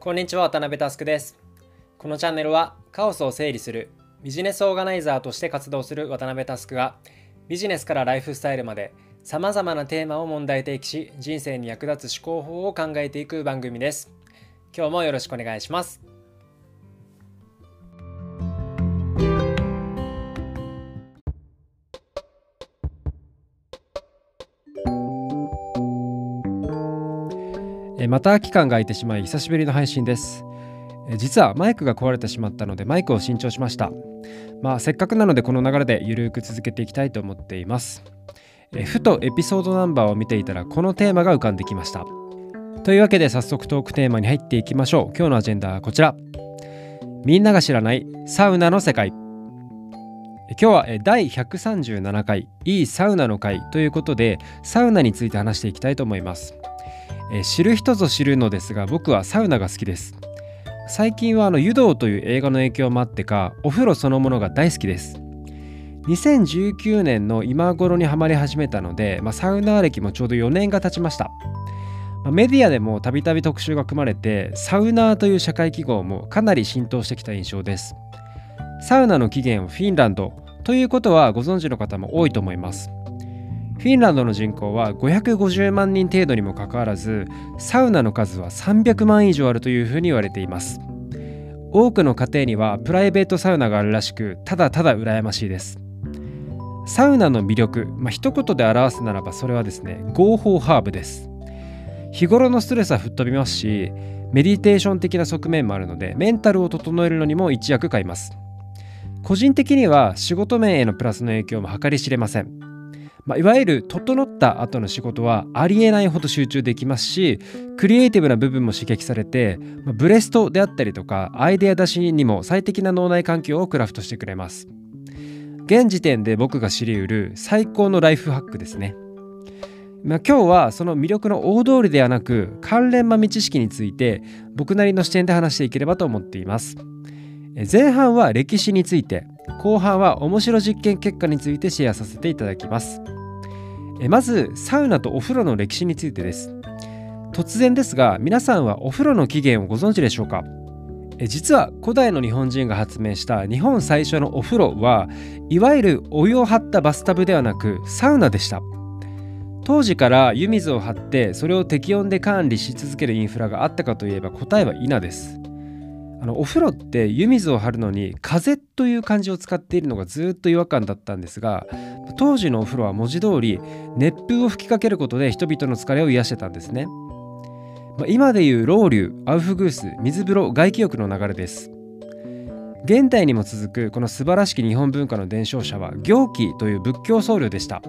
こんにちは渡辺佑です。このチャンネルはカオスを整理するビジネスオーガナイザーとして活動する渡辺佑がビジネスからライフスタイルまでさまざまなテーマを問題提起し人生に役立つ思考法を考えていく番組です。今日もよろしくお願いします。また期間が空いてしまい久しぶりの配信です。実はマイクが壊れてしまったのでマイクを新調しました。まあせっかくなのでこの流れでゆるく続けていきたいと思っています。ふとエピソードナンバーを見ていたらこのテーマが浮かんできました。というわけで早速トークテーマに入っていきましょう。今日のアジェンダはこちら。みんなが知らないサウナの世界。今日は第137回いいサウナの会ということでサウナについて話していきたいと思います。え知る人ぞ知るのですが僕はサウナが好きです。最近はあの湯道という映画の影響もあってかお風呂そのものが大好きです。2019年の今頃にはまり始めたので、まあ、サウナー歴もちょうど4年が経ちました、まあ、メディアでもたびたび特集が組まれてサウナーという社会記号もかなり浸透してきた印象です。サウナの起源はフィンランドということはご存知の方も多いと思います。フィンランドの人口は550万人程度にもかかわらずサウナの数は300万以上あるというふうに言われています。多くの家庭にはプライベートサウナがあるらしくただただ羨ましいです。サウナの魅力、まあ、一言で表すならばそれはですね合法ハーブです。日頃のストレスは吹っ飛びますしメディテーション的な側面もあるのでメンタルを整えるのにも一役買います。個人的には仕事面へのプラスの影響も計り知れません。まあ、いわゆる整った後の仕事はありえないほど集中できますしクリエイティブな部分も刺激されて、まあ、ブレストであったりとかアイデア出しにも最適な脳内環境をクラフトしてくれます。現時点で僕が知りうる最高のライフハックですね、まあ、今日はその魅力の大通りではなく関連豆知識について僕なりの視点で話していければと思っています。前半は歴史について後半は面白実験結果についてシェアさせていただきます。まずサウナとお風呂の歴史についてです。突然ですが皆さんはお風呂の起源をご存知でしょうか？実は古代の日本人が発明した日本最初のお風呂はいわゆるお湯を張ったバスタブではなくサウナでした。当時から湯水を張ってそれを適温で管理し続けるインフラがあったかといえば答えは否です。あのお風呂って湯水を張るのに風という漢字を使っているのがずっと違和感だったんですが当時のお風呂は文字通り熱風を吹きかけることで人々の疲れを癒してたんですね、まあ、今でいうロウリュアウフグース水風呂外気浴の流れです。現代にも続くこの素晴らしき日本文化の伝承者は行基という仏教僧侶でした。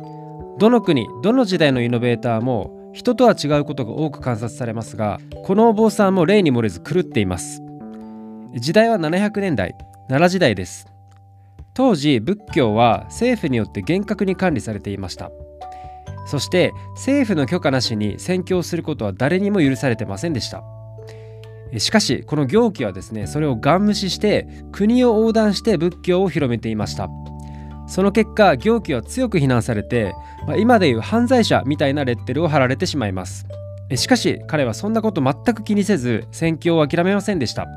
どの国どの時代のイノベーターも人とは違うことが多く観察されますがこのお坊さんも例に漏れず狂っています。時代は700年代奈良時代です。当時仏教は政府によって厳格に管理されていました。そして政府の許可なしに宣教することは誰にも許されてませんでした。しかしこの行基はですねそれをガン無視して国を横断して仏教を広めていました。その結果行基は強く非難されて、ま、今でいう犯罪者みたいなレッテルを貼られてしまいます。しかし彼はそんなこと全く気にせず宣教を諦めませんでした。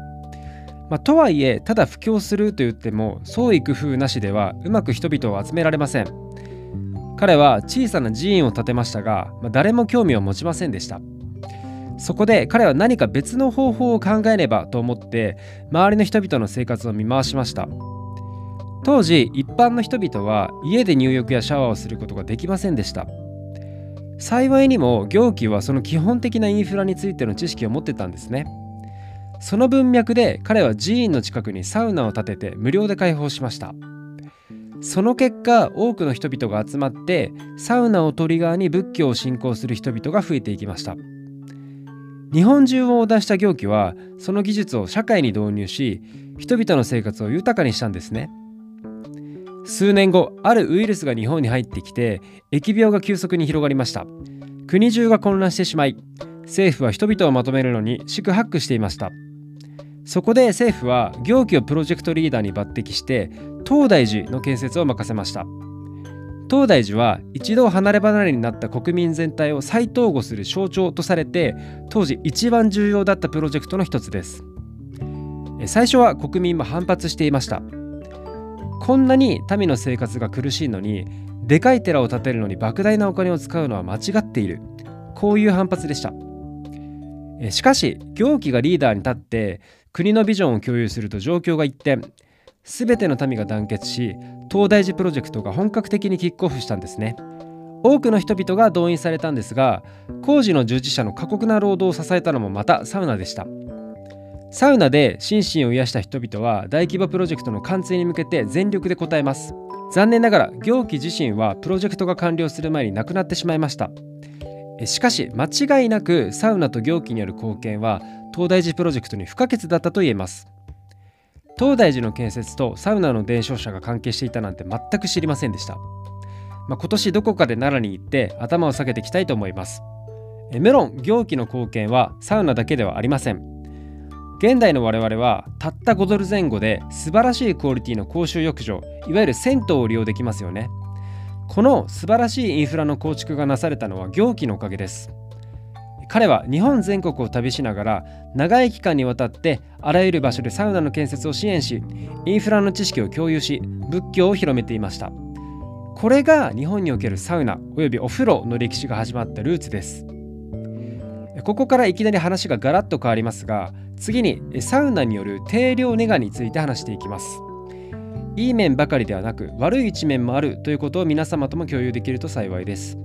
まあ、とはいえただ布教すると言っても創意工夫なしではうまく人々を集められません。彼は小さな寺院を建てましたが、まあ、誰も興味を持ちませんでした。そこで彼は何か別の方法を考えねばと思って周りの人々の生活を見回しました。当時一般の人々は家で入浴やシャワーをすることができませんでした。幸いにも行基はその基本的なインフラについての知識を持ってたんですね。その文脈で彼は寺院の近くにサウナを建てて無料で開放しました。その結果多くの人々が集まってサウナをトリガーに仏教を信仰する人々が増えていきました。日本中を横断した行基はその技術を社会に導入し人々の生活を豊かにしたんですね。数年後あるウイルスが日本に入ってきて疫病が急速に広がりました。国中が混乱してしまい政府は人々をまとめるのに四苦八苦していました。そこで政府は行基をプロジェクトリーダーに抜擢して東大寺の建設を任せました。東大寺は一度離れ離れになった国民全体を再統合する象徴とされて当時一番重要だったプロジェクトの一つです。最初は国民も反発していました。こんなに民の生活が苦しいのにでかい寺を建てるのに莫大なお金を使うのは間違っている。こういう反発でした。しかし行基がリーダーに立って国のビジョンを共有すると状況が一転全ての民が団結し東大寺プロジェクトが本格的にキックオフしたんですね。多くの人々が動員されたんですが工事の従事者の過酷な労働を支えたのもまたサウナでした。サウナで心身を癒した人々は大規模プロジェクトの完成に向けて全力で応えます。残念ながら行基自身はプロジェクトが完了する前に亡くなってしまいました。しかし間違いなくサウナと行基による貢献は東大寺プロジェクトに不可欠だったと言えます。東大寺の建設とサウナの伝承者が関係していたなんて全く知りませんでした、まあ、今年どこかで奈良に行って頭を下げていきたいと思います。メロン行基の貢献はサウナだけではありません。現代の我々はたった5ドル前後で素晴らしいクオリティの公衆浴場いわゆる銭湯を利用できますよね。この素晴らしいインフラの構築がなされたのは行基のおかげです。彼は日本全国を旅しながら長い期間にわたってあらゆる場所でサウナの建設を支援しインフラの知識を共有し仏教を広めていました。これが日本におけるサウナおよびお風呂の歴史が始まったルーツです。ここからいきなり話がガラッと変わりますが次にサウナによる定量ネガについて話していきます。いい面ばかりではなく悪い一面もあるということを皆様とも共有できると幸いです。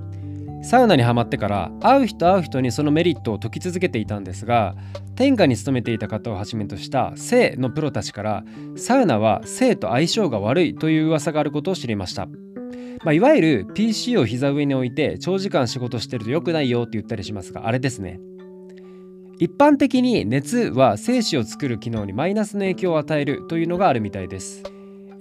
サウナにはまってから会う人会う人にそのメリットを説き続けていたんですが天下に勤めていた方をはじめとした性のプロたちからサウナは性と相性が悪いという噂があることを知りました。まあ、いわゆる PC を膝上に置いて長時間仕事してると良くないよって言ったりしますがあれですね。一般的に熱は精子を作る機能にマイナスの影響を与えるというのがあるみたいです。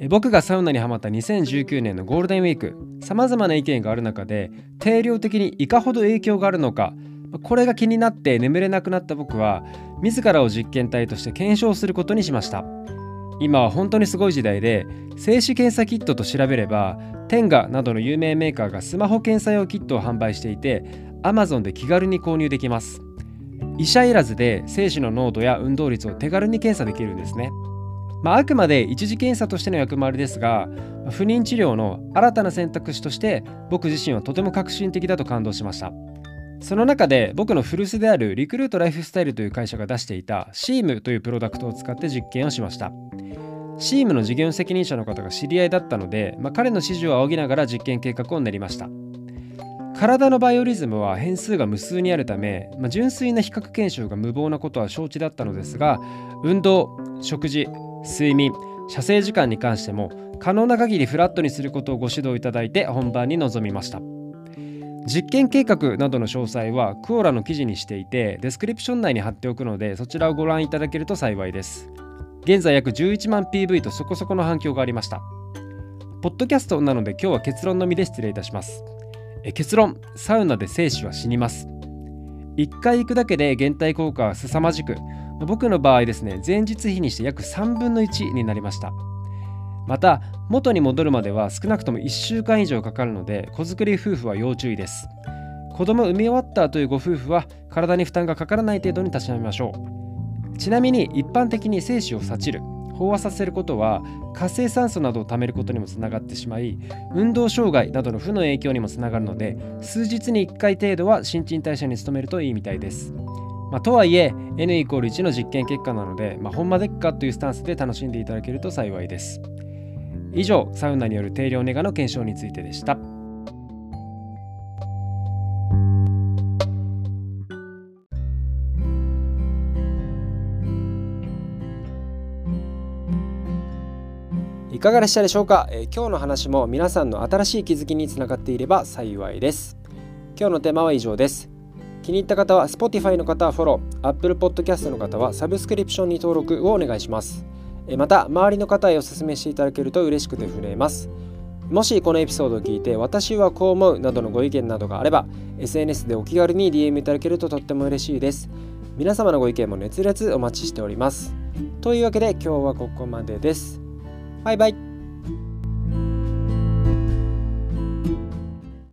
僕がサウナにハマった2019年のゴールデンウィークさまざまな意見がある中で定量的にいかほど影響があるのかこれが気になって眠れなくなった僕は自らを実験体として検証することにしました。今は本当にすごい時代で精子検査キットと調べればテンガなどの有名メーカーがスマホ検査用キットを販売していて Amazon で気軽に購入できます。医者いらずで精子の濃度や運動率を手軽に検査できるんですね、まあ、あくまで一次検査としての役割ですが不妊治療の新たな選択肢として僕自身はとても革新的だと感動しました。その中で僕の古巣であるリクルートライフスタイルという会社が出していた SEAM というプロダクトを使って実験をしました。SEAM の事業責任者の方が知り合いだったので、まあ、彼の指示を仰ぎながら実験計画を練りました。体のバイオリズムは変数が無数にあるため、まあ、純粋な比較検証が無謀なことは承知だったのですが運動食事睡眠射精時間に関しても可能な限りフラットにすることをご指導いただいて本番に臨みました。実験計画などの詳細は Quora の記事にしていてデスクリプション内に貼っておくのでそちらをご覧いただけると幸いです。現在約11万 PV とそこそこの反響がありました。ポッドキャストなので今日は結論のみで失礼いたします。え結論。サウナで精子は死にます。1回行くだけで減退効果は凄まじく僕の場合ですね前日比にして約3分の1になりました。また元に戻るまでは少なくとも1週間以上かかるので子作り夫婦は要注意です。子供産み終わったというご夫婦は体に負担がかからない程度にたしなみましょう。ちなみに一般的に精子を察知る飽和させることは活性酸素などを貯めることにもつながってしまい運動障害などの負の影響にもつながるので数日に1回程度は新陳代謝に努めるといいみたいです。まあ、とはいえ N イコール1の実験結果なので、まあ、ほんまでっかというスタンスで楽しんでいただけると幸いです。以上サウナによる定量ネガの検証についてでした。いかがでしたでしょうか、えー、今日の話も皆さんの新しい気づきにつながっていれば幸いです今日のテーマは以上です気に入った方は Spotify の方はフォロー Apple Podcast の方はサブスクリプションに登録をお願いします。また周りの方へお勧めしていただけると嬉しくて震えます。もしこのエピソードを聞いて私はこう思うなどのご意見などがあれば SNS でお気軽に DM いただけるととっても嬉しいです。皆様のご意見も熱烈お待ちしております。というわけで今日はここまでです。バイバイ。